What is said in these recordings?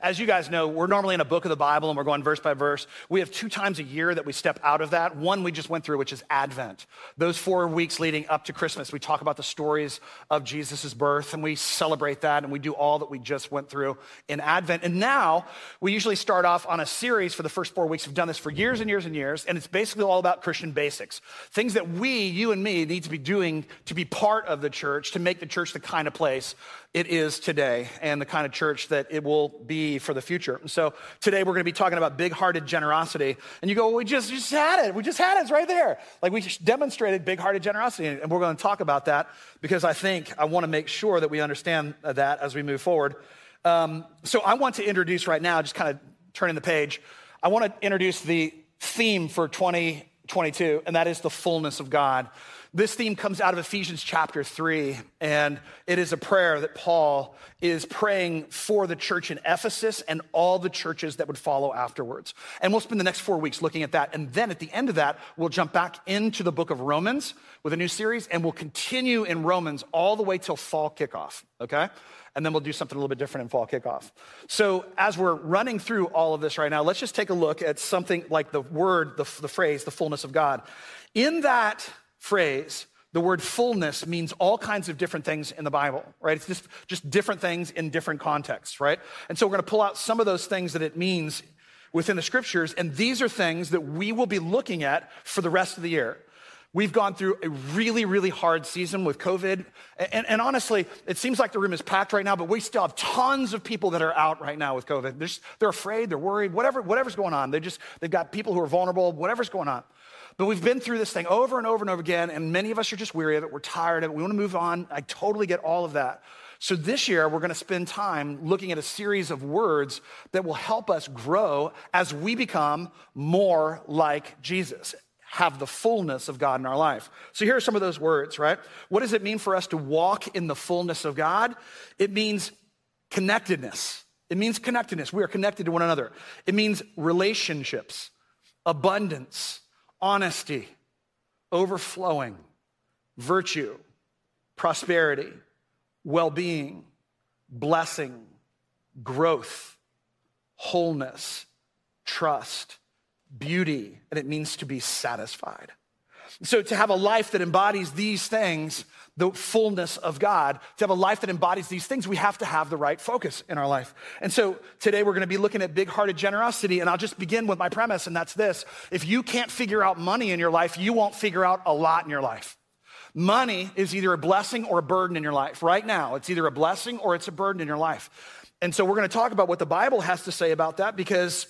as you guys know, we're normally in a book of the Bible and we're going verse by verse. We have two times a year that we step out of that. One we just went through, which is Advent. Those four weeks leading up to Christmas, we talk about the stories of Jesus' birth and we celebrate that and we do all that we just went through in Advent. And now we usually start off on a series for the first four weeks. We've done this for years and years and years, and it's basically all about Christian basics. Things that we, you and me, need to be doing to be part of the church, to make the church the kind of place it is today and the kind of church that it will be for the future. And so today we're going to be talking about big hearted generosity. And you go, well, we just, just had it. We just had it. It's right there. Like we demonstrated big hearted generosity. And we're going to talk about that because I think I want to make sure that we understand that as we move forward. Um, so I want to introduce right now, just kind of turning the page, I want to introduce the theme for 2022, and that is the fullness of God. This theme comes out of Ephesians chapter 3, and it is a prayer that Paul is praying for the church in Ephesus and all the churches that would follow afterwards. And we'll spend the next four weeks looking at that. And then at the end of that, we'll jump back into the book of Romans with a new series, and we'll continue in Romans all the way till fall kickoff, okay? And then we'll do something a little bit different in fall kickoff. So, as we're running through all of this right now, let's just take a look at something like the word, the, the phrase, the fullness of God. In that phrase, the word fullness means all kinds of different things in the Bible, right? It's just, just different things in different contexts, right? And so we're going to pull out some of those things that it means within the scriptures, and these are things that we will be looking at for the rest of the year. We've gone through a really, really hard season with COVID. And, and, honestly, it seems like the room is packed right now, but we still have tons of people that are out right now with COVID. They're, just, they're afraid, they're worried, whatever, whatever's going on. They just, they've got people who are vulnerable, whatever's going on. But we've been through this thing over and over and over again, and many of us are just weary of it. We're tired of it. We want to move on. I totally get all of that. So this year, we're going to spend time looking at a series of words that will help us grow as we become more like Jesus, have the fullness of God in our life. So here are some of those words, right? What does it mean for us to walk in the fullness of God? It means connectedness. It means connectedness. We are connected to one another. It means relationships, abundance, honesty, overflowing, virtue, prosperity, well being, blessing, growth, wholeness, trust, beauty, and it means to be satisfied. So, to have a life that embodies these things, the fullness of God, to have a life that embodies these things, we have to have the right focus in our life. And so, today we're going to be looking at big hearted generosity. And I'll just begin with my premise, and that's this if you can't figure out money in your life, you won't figure out a lot in your life. Money is either a blessing or a burden in your life. Right now, it's either a blessing or it's a burden in your life. And so, we're going to talk about what the Bible has to say about that because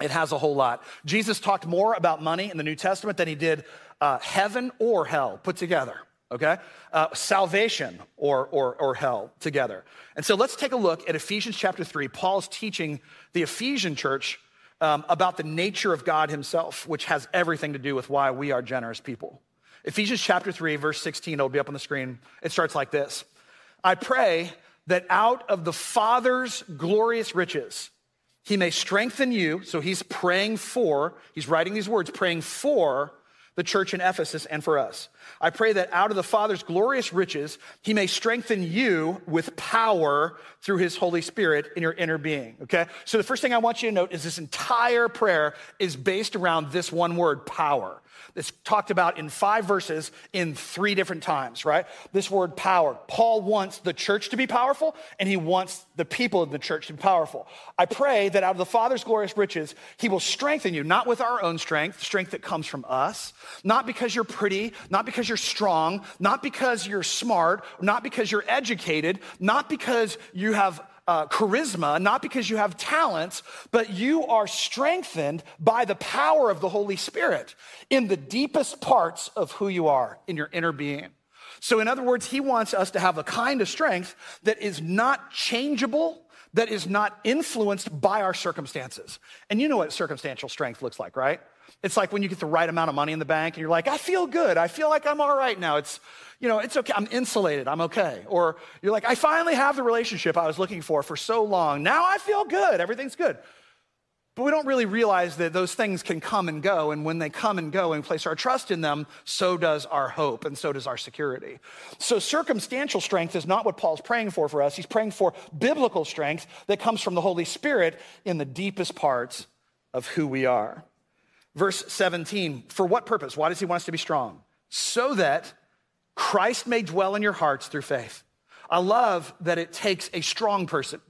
it has a whole lot. Jesus talked more about money in the New Testament than he did uh, heaven or hell put together, okay? Uh, salvation or, or, or hell together. And so let's take a look at Ephesians chapter 3. Paul's teaching the Ephesian church um, about the nature of God himself, which has everything to do with why we are generous people. Ephesians chapter 3, verse 16, it'll be up on the screen. It starts like this I pray that out of the Father's glorious riches, he may strengthen you. So he's praying for, he's writing these words, praying for the church in Ephesus and for us. I pray that out of the Father's glorious riches, he may strengthen you with power through his Holy Spirit in your inner being. Okay? So the first thing I want you to note is this entire prayer is based around this one word, power. It's talked about in five verses in three different times, right? This word power. Paul wants the church to be powerful, and he wants the people of the church to be powerful. I pray that out of the Father's glorious riches, he will strengthen you, not with our own strength, strength that comes from us, not because you're pretty, not because you're strong, not because you're smart, not because you're educated, not because you have uh, charisma, not because you have talents, but you are strengthened by the power of the Holy Spirit in the deepest parts of who you are, in your inner being. So, in other words, he wants us to have a kind of strength that is not changeable, that is not influenced by our circumstances. And you know what circumstantial strength looks like, right? It's like when you get the right amount of money in the bank and you're like, I feel good. I feel like I'm all right now. It's, you know, it's okay. I'm insulated. I'm okay. Or you're like, I finally have the relationship I was looking for for so long. Now I feel good. Everything's good. But we don't really realize that those things can come and go. And when they come and go and place our trust in them, so does our hope and so does our security. So circumstantial strength is not what Paul's praying for for us. He's praying for biblical strength that comes from the Holy Spirit in the deepest parts of who we are. Verse 17, for what purpose? Why does he want us to be strong? So that Christ may dwell in your hearts through faith. I love that it takes a strong person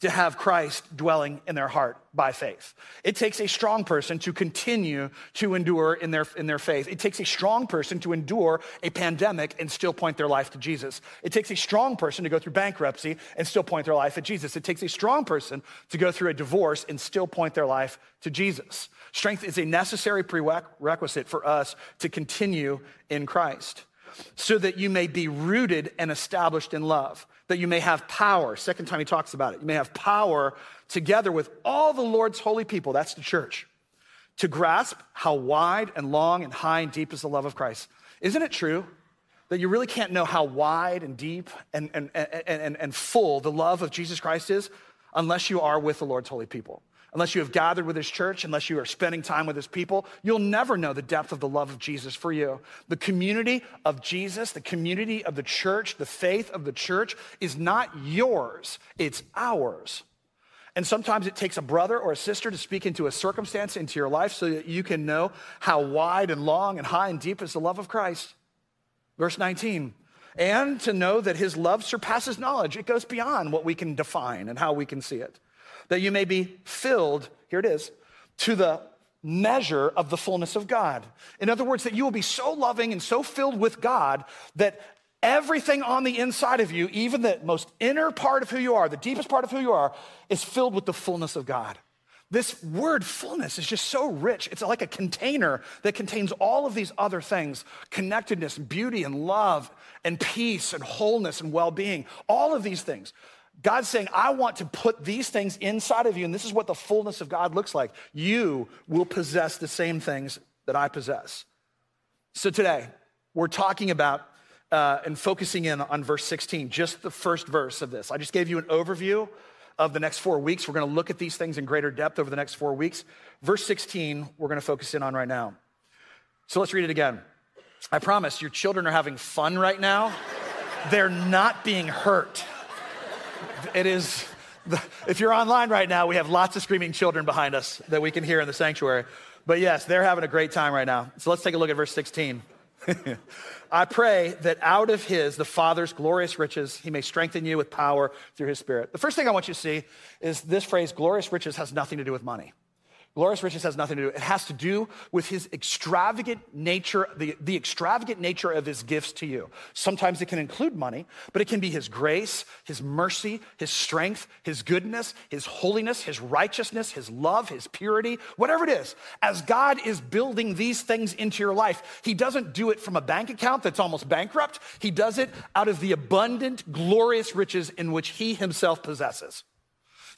to have Christ dwelling in their heart by faith. It takes a strong person to continue to endure in their, in their faith. It takes a strong person to endure a pandemic and still point their life to Jesus. It takes a strong person to go through bankruptcy and still point their life at Jesus. It takes a strong person to go through a divorce and still point their life to Jesus. Strength is a necessary prerequisite for us to continue in Christ so that you may be rooted and established in love that you may have power. Second time he talks about it. You may have power together with all the Lord's holy people, that's the church, to grasp how wide and long and high and deep is the love of Christ. Isn't it true that you really can't know how wide and deep and, and, and, and, and full the love of Jesus Christ is unless you are with the Lord's holy people? Unless you have gathered with his church, unless you are spending time with his people, you'll never know the depth of the love of Jesus for you. The community of Jesus, the community of the church, the faith of the church is not yours, it's ours. And sometimes it takes a brother or a sister to speak into a circumstance into your life so that you can know how wide and long and high and deep is the love of Christ. Verse 19, and to know that his love surpasses knowledge. It goes beyond what we can define and how we can see it that you may be filled, here it is, to the measure of the fullness of God. In other words, that you will be so loving and so filled with God that everything on the inside of you, even the most inner part of who you are, the deepest part of who you are, is filled with the fullness of God. This word fullness is just so rich. It's like a container that contains all of these other things connectedness, beauty, and love, and peace, and wholeness, and well being. All of these things. God's saying, I want to put these things inside of you, and this is what the fullness of God looks like. You will possess the same things that I possess. So today, we're talking about uh, and focusing in on verse 16, just the first verse of this. I just gave you an overview of the next four weeks. We're going to look at these things in greater depth over the next four weeks. Verse 16, we're going to focus in on right now. So let's read it again. I promise your children are having fun right now. They're not being hurt. It is, if you're online right now, we have lots of screaming children behind us that we can hear in the sanctuary. But yes, they're having a great time right now. So let's take a look at verse 16. I pray that out of his, the Father's glorious riches, he may strengthen you with power through his Spirit. The first thing I want you to see is this phrase, glorious riches, has nothing to do with money. Glorious riches has nothing to do. It has to do with his extravagant nature, the, the extravagant nature of his gifts to you. Sometimes it can include money, but it can be his grace, his mercy, his strength, his goodness, his holiness, his righteousness, his love, his purity, whatever it is. As God is building these things into your life, he doesn't do it from a bank account that's almost bankrupt. He does it out of the abundant, glorious riches in which he himself possesses.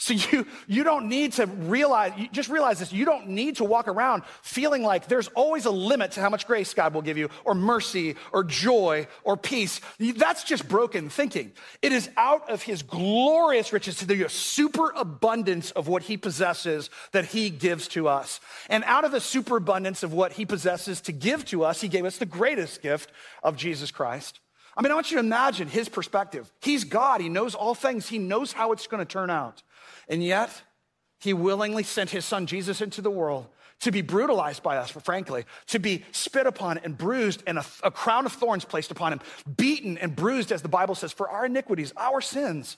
So you, you don't need to realize, you just realize this, you don't need to walk around feeling like there's always a limit to how much grace God will give you, or mercy, or joy, or peace. That's just broken thinking. It is out of his glorious riches to the superabundance of what he possesses that he gives to us. And out of the superabundance of what he possesses to give to us, he gave us the greatest gift of Jesus Christ. I mean, I want you to imagine his perspective. He's God, he knows all things, he knows how it's going to turn out. And yet, he willingly sent his son Jesus into the world to be brutalized by us, frankly, to be spit upon and bruised and a, a, crown of thorns placed upon him, beaten and bruised, as the Bible says, for our iniquities, our sins,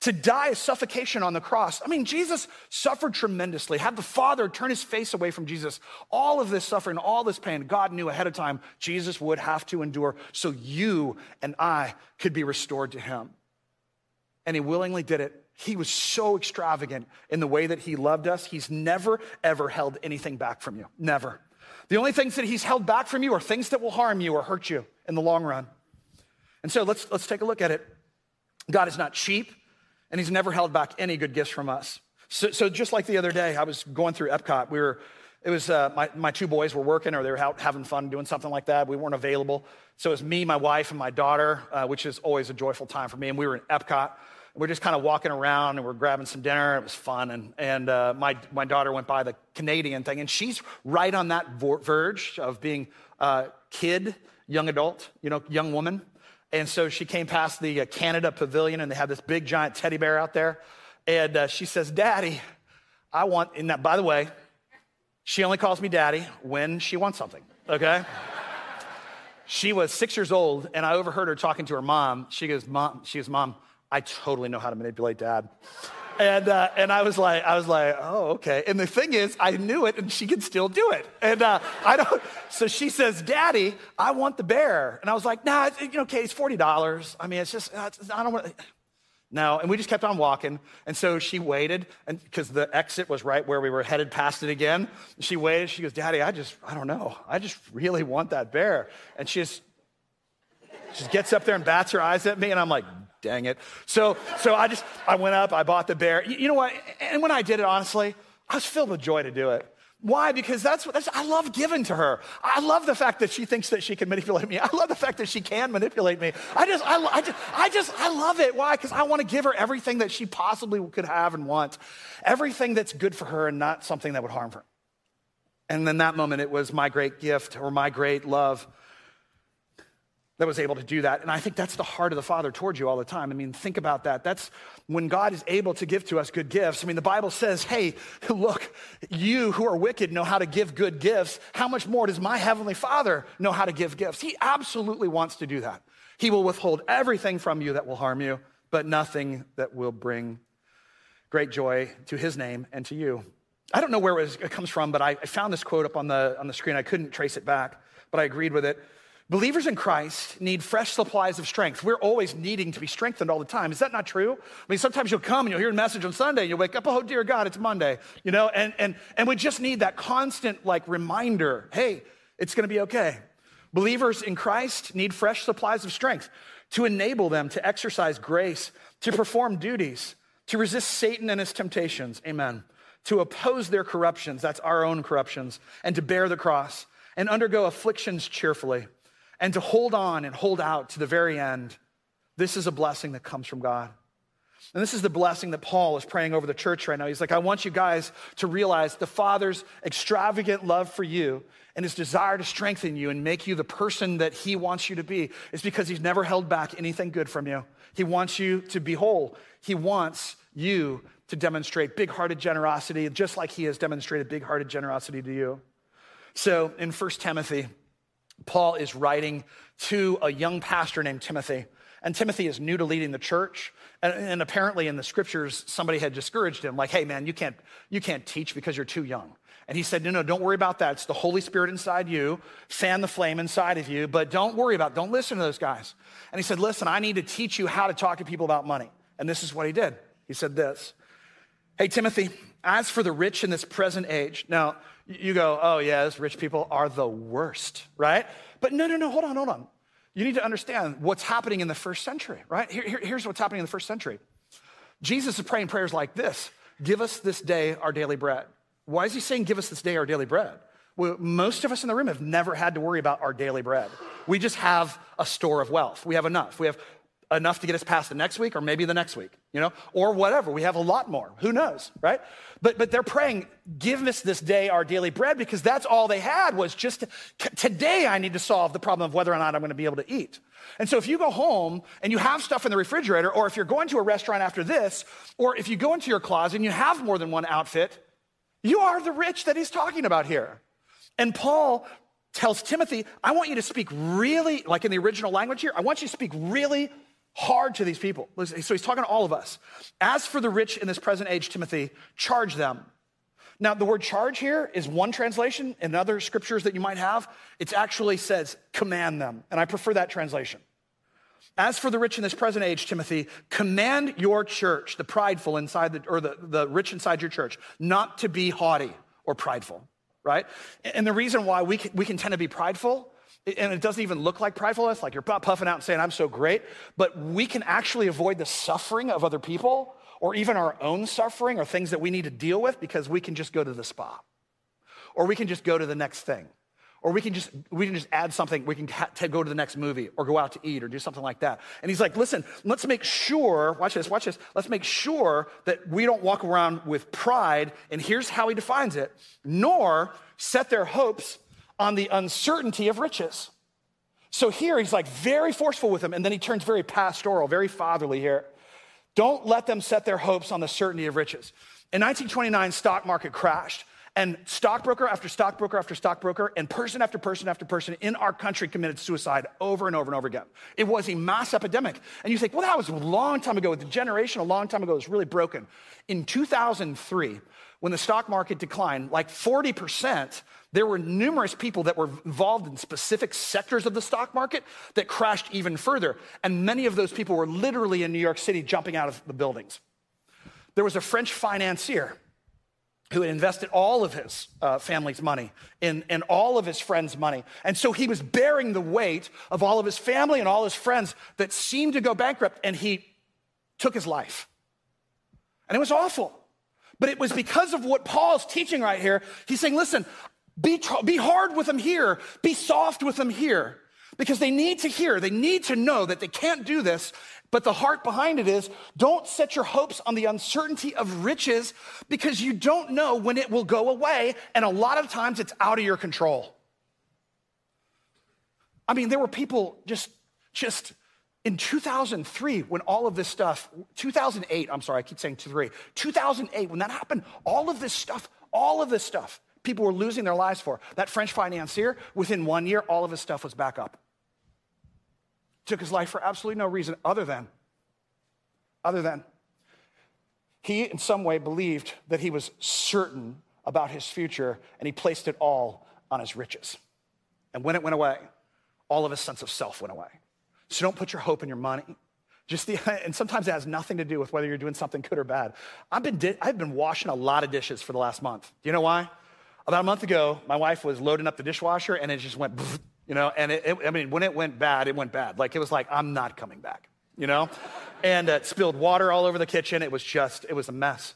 to die a suffocation on the cross. I mean, Jesus suffered tremendously. Had the Father turn his face away from Jesus, all of this suffering, all this pain, God knew ahead of time Jesus would have to endure so you and I could be restored to him. And he willingly did it he was so extravagant in the way that he loved us. He's never, ever held anything back from you. Never. The only things that he's held back from you are things that will harm you or hurt you in the long run. And so let's, let's take a look at it. God is not cheap, and he's never held back any good gifts from us. So, so just like the other day, I was going through Epcot. We were, it was uh, my, my two boys were working or they were out having fun doing something like that. We weren't available. So it was me, my wife, and my daughter, uh, which is always a joyful time for me. And we were in Epcot. We're just kind of walking around and we're grabbing some dinner. It was fun. And, and uh, my, my daughter went by the Canadian thing, and she's right on that verge of being a kid, young adult, you know, young woman. And so she came past the uh, Canada Pavilion, and they have this big giant teddy bear out there. And uh, she says, Daddy, I want, and that, by the way, she only calls me daddy when she wants something, okay? she was six years old, and I overheard her talking to her mom. She goes, Mom, she goes, Mom, I totally know how to manipulate dad. And, uh, and I was like, I was like, oh, okay. And the thing is, I knew it, and she could still do it. And uh, I don't. So she says, "Daddy, I want the bear." And I was like, "Nah, you know, okay, it's forty dollars. I mean, it's just, uh, I don't want." No, and we just kept on walking. And so she waited, and because the exit was right where we were headed past it again. She waited. She goes, Daddy, I just, I don't know. I just really want that bear. And she just, just gets up there and bats her eyes at me, and I'm like, dang it. So, so I just, I went up, I bought the bear. You, you know what? And when I did it, honestly, I was filled with joy to do it. Why? Because that's what that's, I love giving to her. I love the fact that she thinks that she can manipulate me. I love the fact that she can manipulate me. I just, I, I just, I just, I love it. Why? Because I want to give her everything that she possibly could have and want, everything that's good for her and not something that would harm her. And in that moment, it was my great gift or my great love that was able to do that. And I think that's the heart of the Father towards you all the time. I mean, think about that. That's when God is able to give to us good gifts. I mean, the Bible says, hey, look, you who are wicked know how to give good gifts. How much more does my Heavenly Father know how to give gifts? He absolutely wants to do that. He will withhold everything from you that will harm you, but nothing that will bring great joy to His name and to you. I don't know where it, comes from, but I found this quote up on the, on the screen. I couldn't trace it back, but I agreed with it. Believers in Christ need fresh supplies of strength. We're always needing to be strengthened all the time. Is that not true? I mean, sometimes you'll come and you'll hear a message on Sunday and you'll wake up, oh, dear God, it's Monday, you know, and, and, and we just need that constant like reminder hey, it's to be okay. Believers in Christ need fresh supplies of strength to enable them to exercise grace, to perform duties, to resist Satan and his temptations. Amen. To oppose their corruptions, that's our own corruptions, and to bear the cross and undergo afflictions cheerfully and to hold on and hold out to the very end, this is a blessing that comes from God. And this is the blessing that Paul is praying over the church right now. He's like, I want you guys to realize the Father's extravagant love for you and his desire to strengthen you and make you the person that he wants you to be is because he's never held back anything good from you. He wants you to be whole. He wants you to demonstrate big hearted generosity, just like he has demonstrated big hearted generosity to you. So in 1 Timothy, Paul is writing to a young pastor named Timothy. And Timothy is new to leading the church. And, and, apparently in the scriptures, somebody had discouraged him, like, hey, man, you can't, you can't teach because you're too young. And he said, no, no, don't worry about that. It's the Holy Spirit inside you. Fan the flame inside of you, but don't worry about it. Don't listen to those guys. And he said, listen, I need to teach you how to talk to people about money. And this is what he did. He said this Hey, Timothy, as for the rich in this present age, now you go, oh, yes, rich people are the worst, right? But no, no, no, hold on, hold on. You need to understand what's happening in the first century, right? Here, here, here's what's happening in the first century. Jesus is praying prayers like this Give us this day our daily bread. Why is he saying, Give us this day our daily bread? Well, most of us in the room have never had to worry about our daily bread. We just have a store of wealth. We have enough. We have enough to get us past the next week or maybe the next week, you know, or whatever. We have a lot more. Who knows, right? But, but they're praying, give us this day our daily bread because that's all they had was just today I need to solve the problem of whether or not I'm going to be able to eat. And so if you go home and you have stuff in the refrigerator, or if you're going to a restaurant after this, or if you go into your closet and you have more than one outfit, you are the rich that he's talking about here. And Paul tells Timothy, I want you to speak really, like in the original language here, I want you to speak really hard to these people. So he's talking to all of us. As for the rich in this present age, Timothy, charge them. Now, the word charge here is one translation. In other scriptures that you might have, it actually says command them. And I prefer that translation. As for the rich in this present age, Timothy, command your church, the prideful inside the, or the, the rich inside your church, not to be haughty or prideful, right? And the reason why we can, we can tend to be prideful and it doesn't even look like pridefulness, like you're puffing out and saying, I'm so great, but we can actually avoid the suffering of other people or even our own suffering or things that we need to deal with because we can just go to the spa. Or we can just go to the next thing. Or we can just we can just add something we can ha- to go to the next movie or go out to eat or do something like that. And he's like listen let's make sure watch this watch this let's make sure that we don't walk around with pride and here's how he defines it nor set their hopes on the uncertainty of riches so here he's like very forceful with them and then he turns very pastoral very fatherly here don't let them set their hopes on the certainty of riches in 1929 stock market crashed and stockbroker after stockbroker after stockbroker, and person after person after person in our country committed suicide over and over and over again. It was a mass epidemic. And you think, well, that was a long time ago. The generation a long time ago was really broken. In 2003, when the stock market declined like 40%, there were numerous people that were involved in specific sectors of the stock market that crashed even further. And many of those people were literally in New York City jumping out of the buildings. There was a French financier who had invested all of his uh, family's money and, all of his friends' money. And so he was bearing the weight of all of his family and all his friends that seemed to go bankrupt, and he took his life. And it was awful. But it was because of what Paul's teaching right here. He's saying, listen, be, be hard with them here, be soft with them here. Because they need to hear, they need to know that they can't do this but the heart behind it is don't set your hopes on the uncertainty of riches because you don't know when it will go away. And a lot of times it's out of your control. I mean, there were people just, just in 2003 when all of this stuff, 2008, I'm sorry, I keep saying three, 2008, when that happened, all of this stuff, all of this stuff, people were losing their lives for. That French financier, within one year, all of his stuff was back up took his life for absolutely no reason other than, other than, he in some way believed that he was certain about his future and he placed it all on his riches. And when it went away, all of his sense of self went away. So don't put your hope in your money. Just the, and sometimes it has nothing to do with whether you're doing something good or bad. I've been, di- I've been washing a lot of dishes for the last month. Do you know why? About a month ago, my wife was loading up the dishwasher and it just went you know, and it, it, I mean, when it went bad, it went bad. Like it was like, I'm not coming back, you know? and uh, spilled water all over the kitchen. It was just, it was a mess.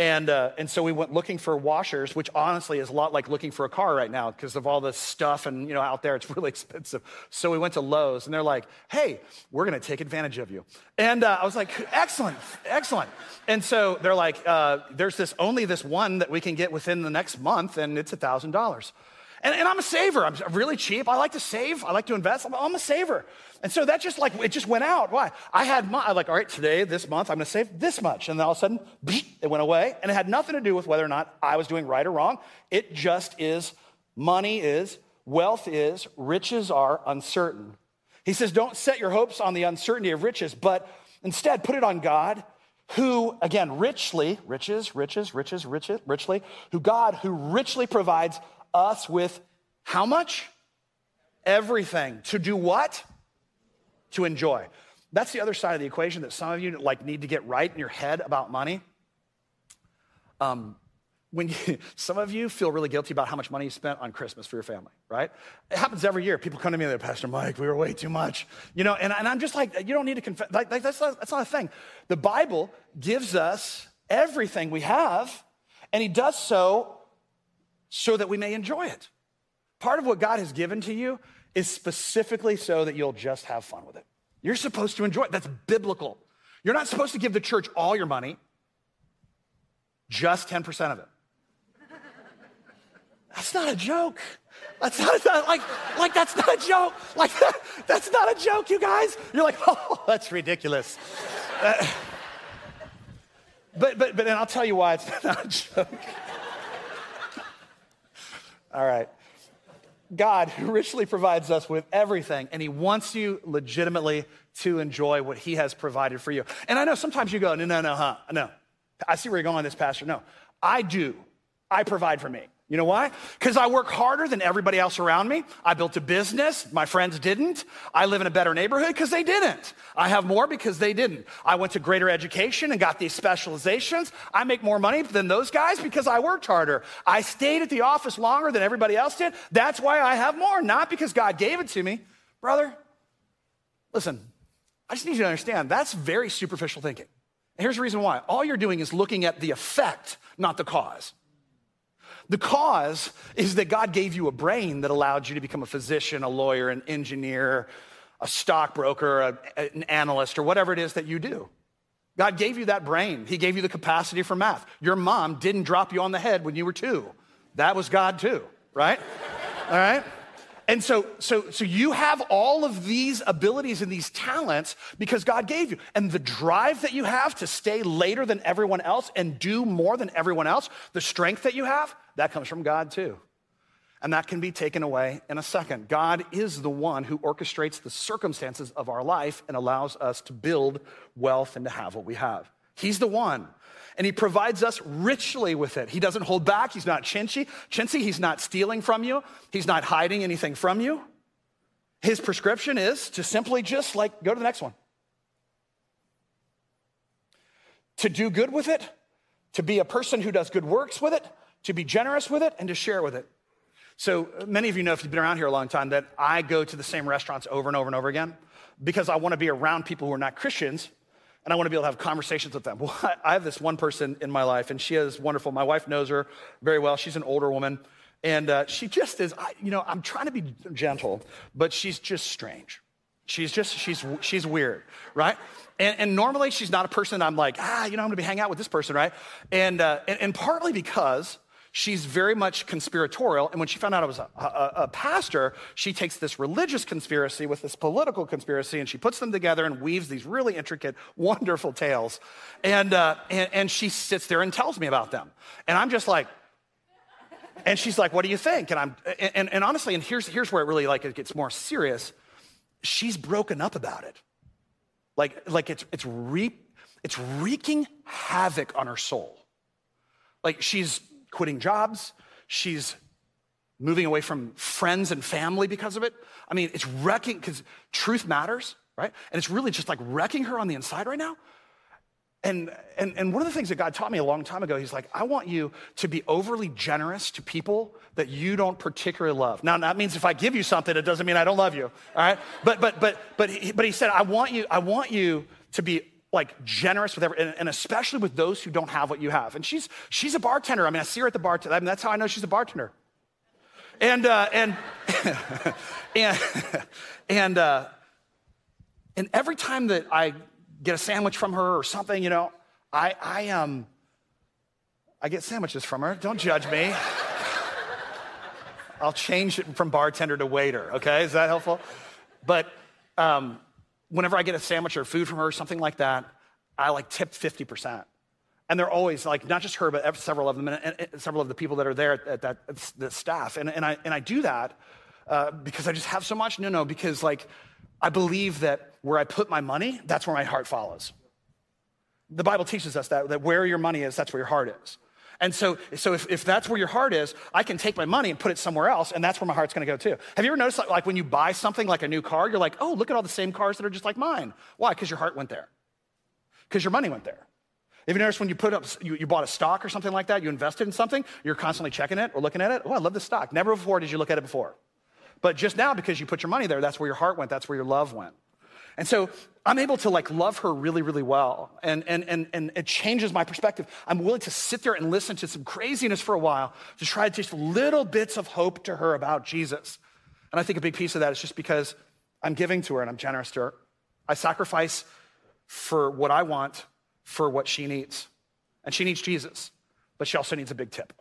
And, uh, and so we went looking for washers, which honestly is a lot like looking for a car right now because of all the stuff and, you know, out there, it's really expensive. So we went to Lowe's and they're like, hey, we're going to take advantage of you. And uh, I was like, excellent, excellent. And so they're like, uh, there's this, only this one that we can get within the next month and it's a $1,000. And, and, I'm a saver. I'm really cheap. I like to save. I like to invest. I'm, I'm, a saver. And so that just like, it just went out. Why? I had my, like, all right, today, this month, I'm going to save this much. And then all of a sudden, it went away. And it had nothing to do with whether or not I was doing right or wrong. It just is, money is, wealth is, riches are uncertain. He says, don't set your hopes on the uncertainty of riches, but instead put it on God who, again, richly, riches, riches, riches, riches, richly, who God, who richly provides us with how much? Everything. To do what? To enjoy. That's the other side of the equation that some of you like need to get right in your head about money. Um, when you, some of you feel really guilty about how much money you spent on Christmas for your family, right? It happens every year. People come to me and they're, Pastor Mike, we were way too much. You know, and, and I'm just like, you don't need to confess. Like, like that's, not, that's not a thing. The Bible gives us everything we have, and He does so so that we may enjoy it. Part of what God has given to you is specifically so that you'll just have fun with it. You're supposed to enjoy it. That's biblical. You're not supposed to give the church all your money, just 10% of it. That's not a joke. That's not, not like, like that's not a joke. Like that, that's not a joke, you guys. You're like, oh, that's ridiculous. Uh, but but but and I'll tell you why it's not a joke. All right. God richly provides us with everything, and He wants you legitimately to enjoy what He has provided for you. And I know sometimes you go, no, no, no, huh? No. I see where you're going with this, Pastor. No. I do. I provide for me. You know why? Because I work harder than everybody else around me. I built a business. My friends didn't. I live in a better neighborhood because they didn't. I have more because they didn't. I went to greater education and got these specializations. I make more money than those guys because I worked harder. I stayed at the office longer than everybody else did. That's why I have more, not because God gave it to me. Brother, listen, I just need you to understand that's very superficial thinking. And here's the reason why all you're doing is looking at the effect, not the cause. The cause is that God gave you a brain that allowed you to become a physician, a lawyer, an engineer, a stockbroker, a, an analyst, or whatever it is that you do. God gave you that brain. He gave you the capacity for math. Your mom didn't drop you on the head when you were two. That was God too, right? All right? And so, so, so you have all of these abilities and these talents because God gave you. And the drive that you have to stay later than everyone else and do more than everyone else, the strength that you have, that comes from God too. And that can be taken away in a second. God is the one who orchestrates the circumstances of our life and allows us to build wealth and to have what we have. He's the one and he provides us richly with it. He doesn't hold back. He's not chinchy. Chintzy, he's not stealing from you. He's not hiding anything from you. His prescription is to simply just like go to the next one. To do good with it, to be a person who does good works with it, to be generous with it, and to share with it. So, many of you know, if you've been around here a long time, that I go to the same restaurants over and over and over again because I want to be around people who are not Christians and I want to be able to have conversations with them. Well, I have this one person in my life, and she is wonderful. My wife knows her very well. She's an older woman, and uh, she just is. I, you know, I'm trying to be gentle, but she's just strange. She's just she's she's weird, right? And, and normally she's not a person I'm like, ah, you know, I'm going to be hanging out with this person, right? And, uh, and and partly because she's very much conspiratorial. And when she found out I was a, a, a, pastor, she takes this religious conspiracy with this political conspiracy and she puts them together and weaves these really intricate, wonderful tales. And, uh, and, and she sits there and tells me about them. And I'm just like, and she's like, what do you think? And I'm, and, and honestly, and here's, here's where it really like it gets more serious. She's broken up about it. Like, like it's, it's, re, it's wreaking havoc on her soul. Like she's quitting jobs. She's moving away from friends and family because of it. I mean, it's wrecking, because truth matters, right? And it's really just like wrecking her on the inside right now. And, and, and one of the things that God taught me a long time ago, he's like, I want you to be overly generous to people that you don't particularly love. Now, that means if I give you something, it doesn't mean I don't love you, all right? But, but, but, but, he, but he said, I want you, I want you to be like generous with every, and, and, especially with those who don't have what you have. And she's she's a bartender. I mean, I see her at the bar. I mean, that's how I know she's a bartender. And uh, and and and uh, and every time that I get a sandwich from her or something, you know, I I um I get sandwiches from her. Don't judge me. I'll change it from bartender to waiter. Okay, is that helpful? But um, whenever I get a sandwich or food from her, or something like that, I like tip 50%. And they're always like, not just her, but several of them, and, and several of the people that are there at, that, the staff. And, and, I, and I do that uh, because I just have so much. No, no, because like I believe that where I put my money, that's where my heart follows. The Bible teaches us that, that where your money is, that's where your heart is. And so, so if, if that's where your heart is, I can take my money and put it somewhere else, and that's where my heart's gonna go too. Have you ever noticed, like, like when you buy something like a new car, you're like, oh, look at all the same cars that are just like mine. Why? Because your heart went there. Because your money went there. Have you noticed when you put up, you, you, bought a stock or something like that, you invested in something, you're constantly checking it or looking at it? Oh, I love this stock. Never before did you look at it before. But just now, because you put your money there, that's where your heart went, that's where your love went. And so I'm able to like love her really, really well. And, and, and, and it changes my perspective. I'm willing to sit there and listen to some craziness for a while to try to teach little bits of hope to her about Jesus. And I think a big piece of that is just because I'm giving to her and I'm generous to her. I sacrifice for what I want for what she needs. And she needs Jesus, but she also needs a big tip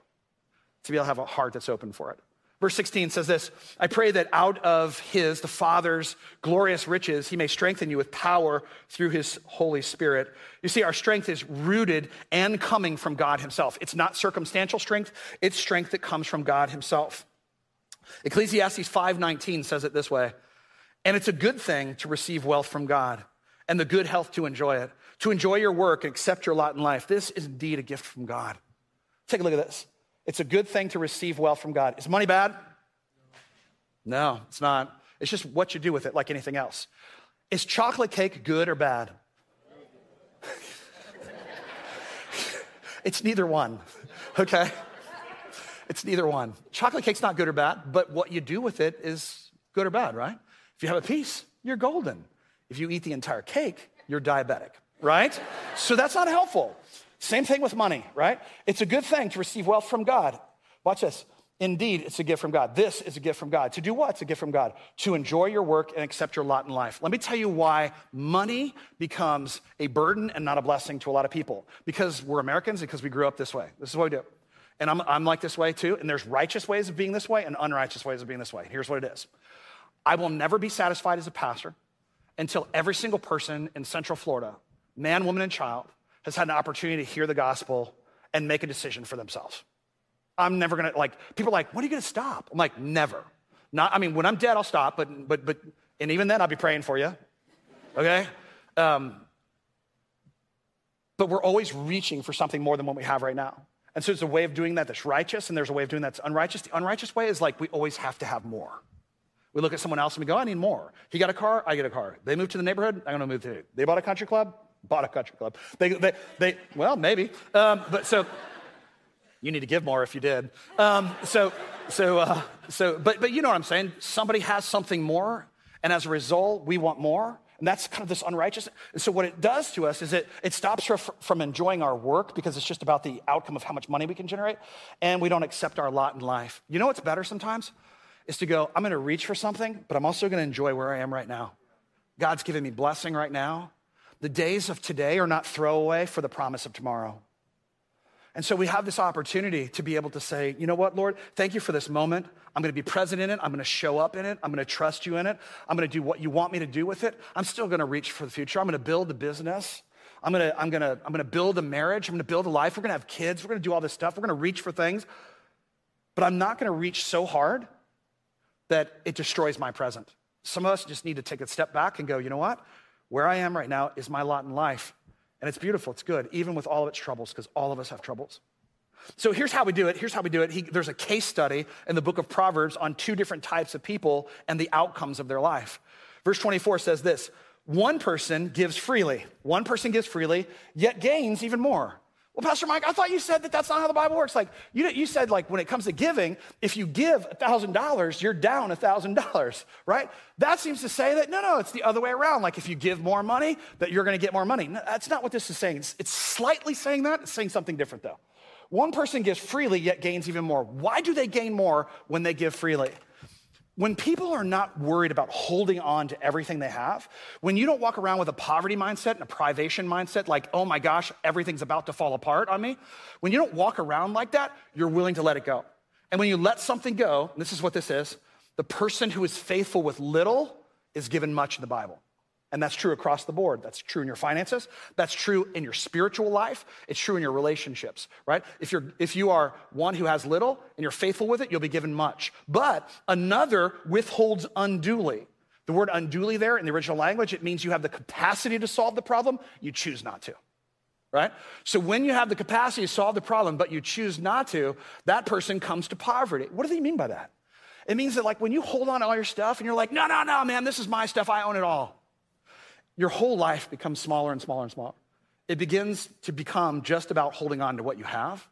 to be able to have a heart that's open for it. Verse 16 says this I pray that out of his, the Father's glorious riches, he may strengthen you with power through his Holy Spirit. You see, our strength is rooted and coming from God himself. It's not circumstantial strength, it's strength that comes from God himself. Ecclesiastes 5:19 says it this way, and it's a good thing to receive wealth from God and the good health to enjoy it, to enjoy your work and accept your lot in life. This is indeed a gift from God. Take a look at this. It's a good thing to receive wealth from God. Is money bad? No, it's not. It's just what you do with it, like anything else. Is chocolate cake good or bad? it's neither one, okay? It's neither one. Chocolate cake's not good or bad, but what you do with it is good or bad, right? If you have a piece, you're golden. If you eat the entire cake, you're diabetic, right? So that's not helpful. Same thing with money, right? It's a good thing to receive wealth from God. Watch this. Indeed, it's a gift from God. This is a gift from God. To do what? It's a gift from God. To enjoy your work and accept your lot in life. Let me tell you why money becomes a burden and not a blessing to a lot of people. Because we're Americans, because we grew up this way. This is what we do. And I'm, I'm like this way too. And there's righteous ways of being this way and unrighteous ways of being this way. Here's what it is I will never be satisfied as a pastor until every single person in Central Florida, man, woman, and child, has had an opportunity to hear the gospel and make a decision for themselves. I'm never gonna, like, people are like, when are you gonna stop? I'm like, never. Not, I mean, when I'm dead, I'll stop, but, but, but, and even then, I'll be praying for you, okay? Um, but we're always reaching for something more than what we have right now. And so there's a way of doing that that's righteous, and there's a way of doing that that's unrighteous. The unrighteous way is like we always have to have more. We look at someone else and we go, I need more. He got a car, I get a car. They moved to the neighborhood, I'm gonna move to. They bought a country club, bought a country club. They, they, they well, maybe. Um, but so, you need to give more if you did. Um, so, so, uh, so, but, but you know what I'm saying? Somebody has something more, and as a result, we want more. And that's kind of this unrighteous. And so, what it does to us is it, it stops us from enjoying our work because it's just about the outcome of how much money we can generate, and we don't accept our lot in life. You know what's better sometimes? is to go, I'm going to reach for something, but I'm also going to enjoy where I am right now. God's giving me blessing right now. The days of today are not throwaway for the promise of tomorrow. And so we have this opportunity to be able to say, you know what, Lord, thank you for this moment. I'm going to be present in it. I'm going to show up in it. I'm going to trust you in it. I'm going to do what you want me to do with it. I'm still going to reach for the future. I'm going to build a business. I'm going to, I'm going to, I'm going to build a marriage. I'm going to build a life. We're going to have kids. We're going to do all this stuff. We're going to reach for things. But I'm not going to reach so hard that it destroys my present. Some of us just need to take a step back and go, you know what? Where I am right now is my lot in life. And it's beautiful, it's good, even with all of its troubles, because all of us have troubles. So here's how we do it. Here's how we do it. He, there's a case study in the book of Proverbs on two different types of people and the outcomes of their life. Verse 24 says this One person gives freely, one person gives freely, yet gains even more. Well, Pastor Mike, I thought you said that that's not how the Bible works. Like, you, you said, like, when it comes to giving, if you give $1,000, you're down $1,000, right? That seems to say that, no, no, it's the other way around. Like, if you give more money, that you're going to get more money. No, that's not what this is saying. It's, it's slightly saying that. It's saying something different, though. One person gives freely, yet gains even more. Why do they gain more when they give freely? When people are not worried about holding on to everything they have, when you don't walk around with a poverty mindset and a privation mindset, like, oh my gosh, everything's about to fall apart on me, when you don't walk around like that, you're willing to let it go. And when you let something go, this is what this is the person who is faithful with little is given much in the Bible. And that's true across the board. That's true in your finances. That's true in your spiritual life. It's true in your relationships, right? If, you're, if you are one who has little and you're faithful with it, you'll be given much. But another withholds unduly. The word unduly there in the original language, it means you have the capacity to solve the problem, you choose not to, right? So when you have the capacity to solve the problem, but you choose not to, that person comes to poverty. What do they mean by that? It means that, like, when you hold on to all your stuff and you're like, no, no, no, man, this is my stuff, I own it all your whole life becomes smaller and smaller and smaller. It begins to become just about holding on to what you have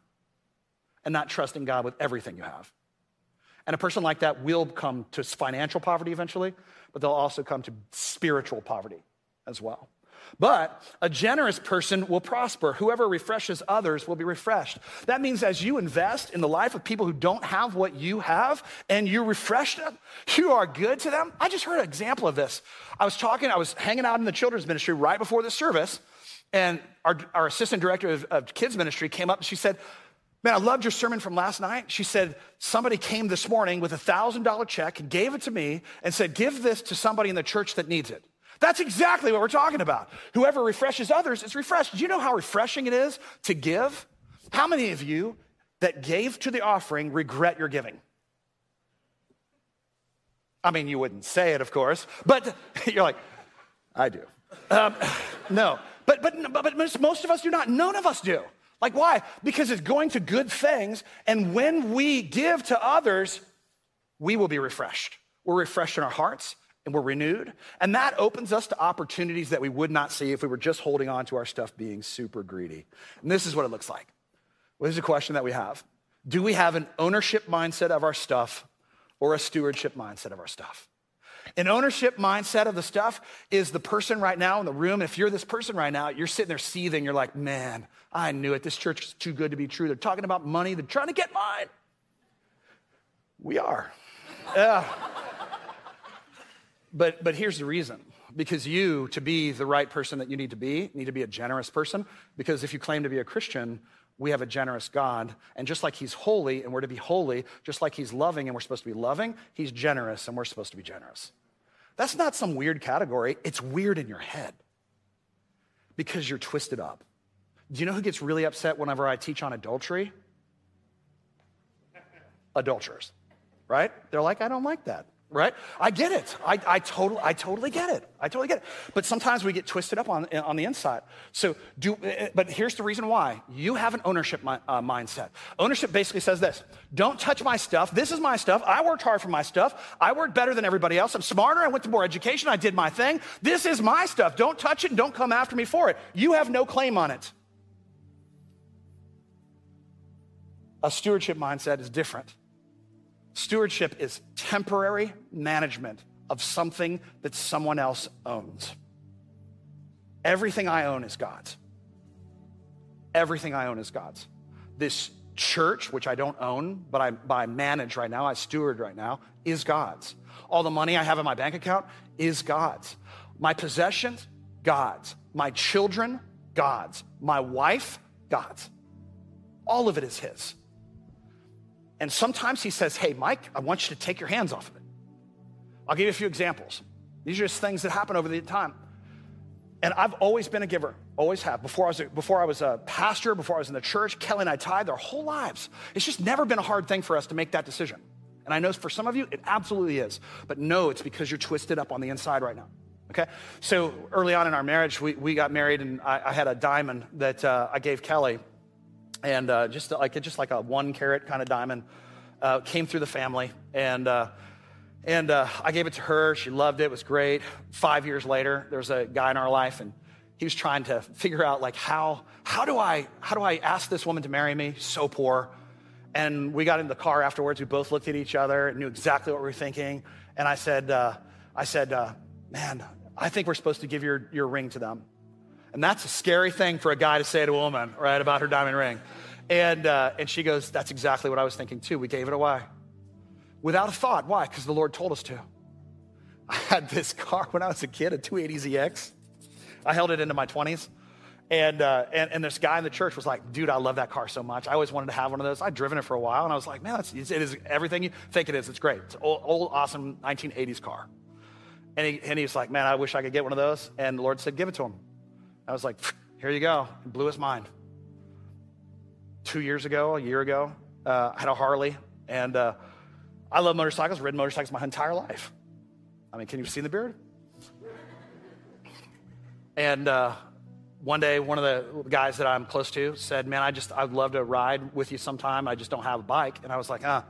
and not trusting God with everything you have. And a person like that will come to financial poverty eventually, but they'll also come to spiritual poverty as well. But a generous person will prosper. Whoever refreshes others will be refreshed. That means as you invest in the life of people who don't have what you have and you refresh them, you are good to them. I just heard an example of this. I was talking, I was hanging out in the children's ministry right before the service, and our, our assistant director of, of kids ministry came up and she said, Man, I loved your sermon from last night. She said, Somebody came this morning with a $1,000 check and gave it to me and said, Give this to somebody in the church that needs it. That's exactly what we're talking about. Whoever refreshes others is refreshed. Do you know how refreshing it is to give? How many of you that gave to the offering regret your giving? I mean, you wouldn't say it, of course, but you're like, I do. Um, no, but, but, but most of us do not. None of us do. Like, why? Because it's going to good things, and when we give to others, we will be refreshed. We're refreshed in our hearts, and we're renewed. And that opens us to opportunities that we would not see if we were just holding on to our stuff being super greedy. And this is what it looks like. Well, here's a question that we have Do we have an ownership mindset of our stuff or a stewardship mindset of our stuff? An ownership mindset of the stuff is the person right now in the room. If you're this person right now, you're sitting there seething. You're like, man, I knew it. This church is too good to be true. They're talking about money, they're trying to get mine. We are. Yeah. But, but here's the reason because you, to be the right person that you need to be, need to be a generous person. Because if you claim to be a Christian, we have a generous God. And just like He's holy and we're to be holy, just like He's loving and we're supposed to be loving, He's generous and we're supposed to be generous. That's not some weird category, it's weird in your head because you're twisted up. Do you know who gets really upset whenever I teach on adultery? Adulterers, right? They're like, I don't like that right? I get it. I, I, totally, I totally get it. I totally get it. But sometimes we get twisted up on, on the inside. So, do, but here's the reason why. You have an ownership mi- uh, mindset. Ownership basically says this don't touch my stuff. This is my stuff. I worked hard for my stuff. I worked better than everybody else. I'm smarter. I went to more education. I did my thing. This is my stuff. Don't touch it and don't come after me for it. You have no claim on it. A stewardship mindset is different. Stewardship is temporary management of something that someone else owns. Everything I own is God's. Everything I own is God's. This church, which I don't own, but I, but I manage right now, I steward right now, is God's. All the money I have in my bank account is God's. My possessions, God's. My children, God's. My wife, God's. All of it is His. And sometimes he says, Hey, Mike, I want you to take your hands off of it. I'll give you a few examples. These are just things that happen over the time. And I've always been a giver, always have. Before I was a, before I was a pastor, before I was in the church, Kelly and I tied our whole lives. It's just never been a hard thing for us to make that decision. And I know for some of you, it absolutely is. But no, it's because you're twisted up on the inside right now. Okay? So early on in our marriage, we, we got married, and I, I had a diamond that uh, I gave Kelly and uh, just like just like a one carat kind of diamond uh, came through the family. And uh, and uh, i gave it to her. She loved it. It was great. Five years later there was a guy in our life and he was trying to figure out like how how do i how do i ask this woman to marry me? So poor. And we got in the car afterwards. We both looked at each other and knew exactly what we were thinking. And i said uh, i said uh, man i think we're supposed to give your, your ring to them and that's a scary thing for a guy to say to a woman, right, about her diamond ring. And, uh, and she goes, That's exactly what I was thinking too. We gave it away without a thought. Why? Because the Lord told us to. I had this car when I was a kid, a 280ZX. I held it into my 20s. And, uh, and, and this guy in the church was like, dude, I love that car so much. I always wanted to have one of those. I'd driven it for a while, and I was like, man, that's, it is everything you think it is. It's great. It's an old, old, awesome 1980s car. And he, and he was like, man, I wish I could get one of those. And the Lord said, give it to him. I was like, here you go. It blew his mind. Two years ago, a year ago, uh, I had a Harley, and uh, I love motorcycles, ridden motorcycles my entire life. I mean, can you see the beard? And uh, one day, one of the guys that I'm close to said, Man, I just, I'd love to ride with you sometime. I just don't have a bike. And I was like, Ah.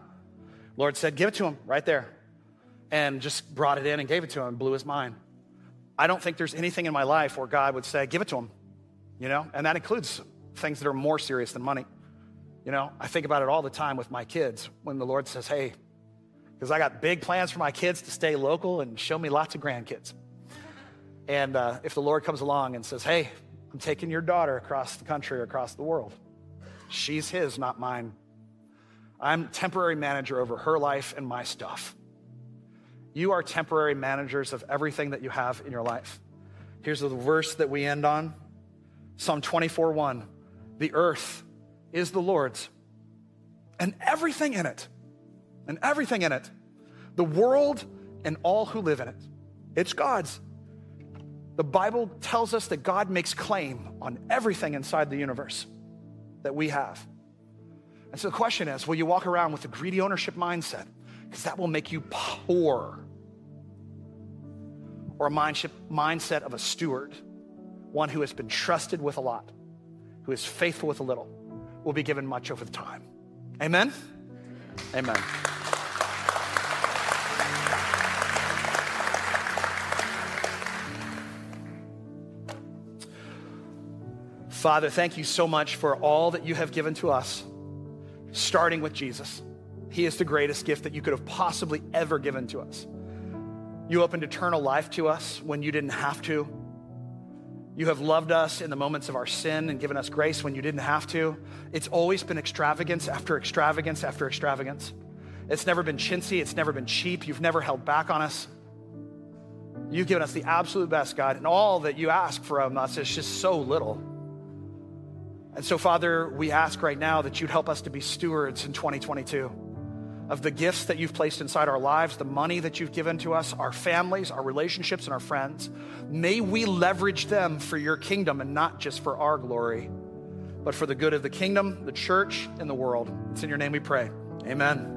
Lord said, Give it to him right there. And just brought it in and gave it to him, blew his mind. I don't think there's anything in my life where God would say, give it to him, you know? And that includes things that are more serious than money. You know, I think about it all the time with my kids when the Lord says, hey, because I got big plans for my kids to stay local and show me lots of grandkids. And uh, if the Lord comes along and says, hey, I'm taking your daughter across the country or across the world, she's his, not mine. I'm temporary manager over her life and my stuff. You are temporary managers of everything that you have in your life. Here's the verse that we end on Psalm 24 1. The earth is the Lord's and everything in it, and everything in it, the world and all who live in it. It's God's. The Bible tells us that God makes claim on everything inside the universe that we have. And so the question is will you walk around with a greedy ownership mindset? Because that will make you poor or a mindset of a steward, one who has been trusted with a lot, who is faithful with a little, will be given much over the time. Amen? Amen. Father, thank you so much for all that you have given to us, starting with Jesus. He is the greatest gift that you could have possibly ever given to us. You opened eternal life to us when you didn't have to. You have loved us in the moments of our sin and given us grace when you didn't have to. It's always been extravagance after extravagance after extravagance. It's never been chintzy, it's never been cheap. You've never held back on us. You've given us the absolute best, God, and all that you ask from us is just so little. And so, Father, we ask right now that you'd help us to be stewards in 2022 of the gifts that you've placed inside our lives, the money that you've given to us, our families, our relationships, and our friends. May we leverage them for your kingdom and not just for our glory, but for the good of the kingdom, the church, and the world. It's in your name we pray. Amen.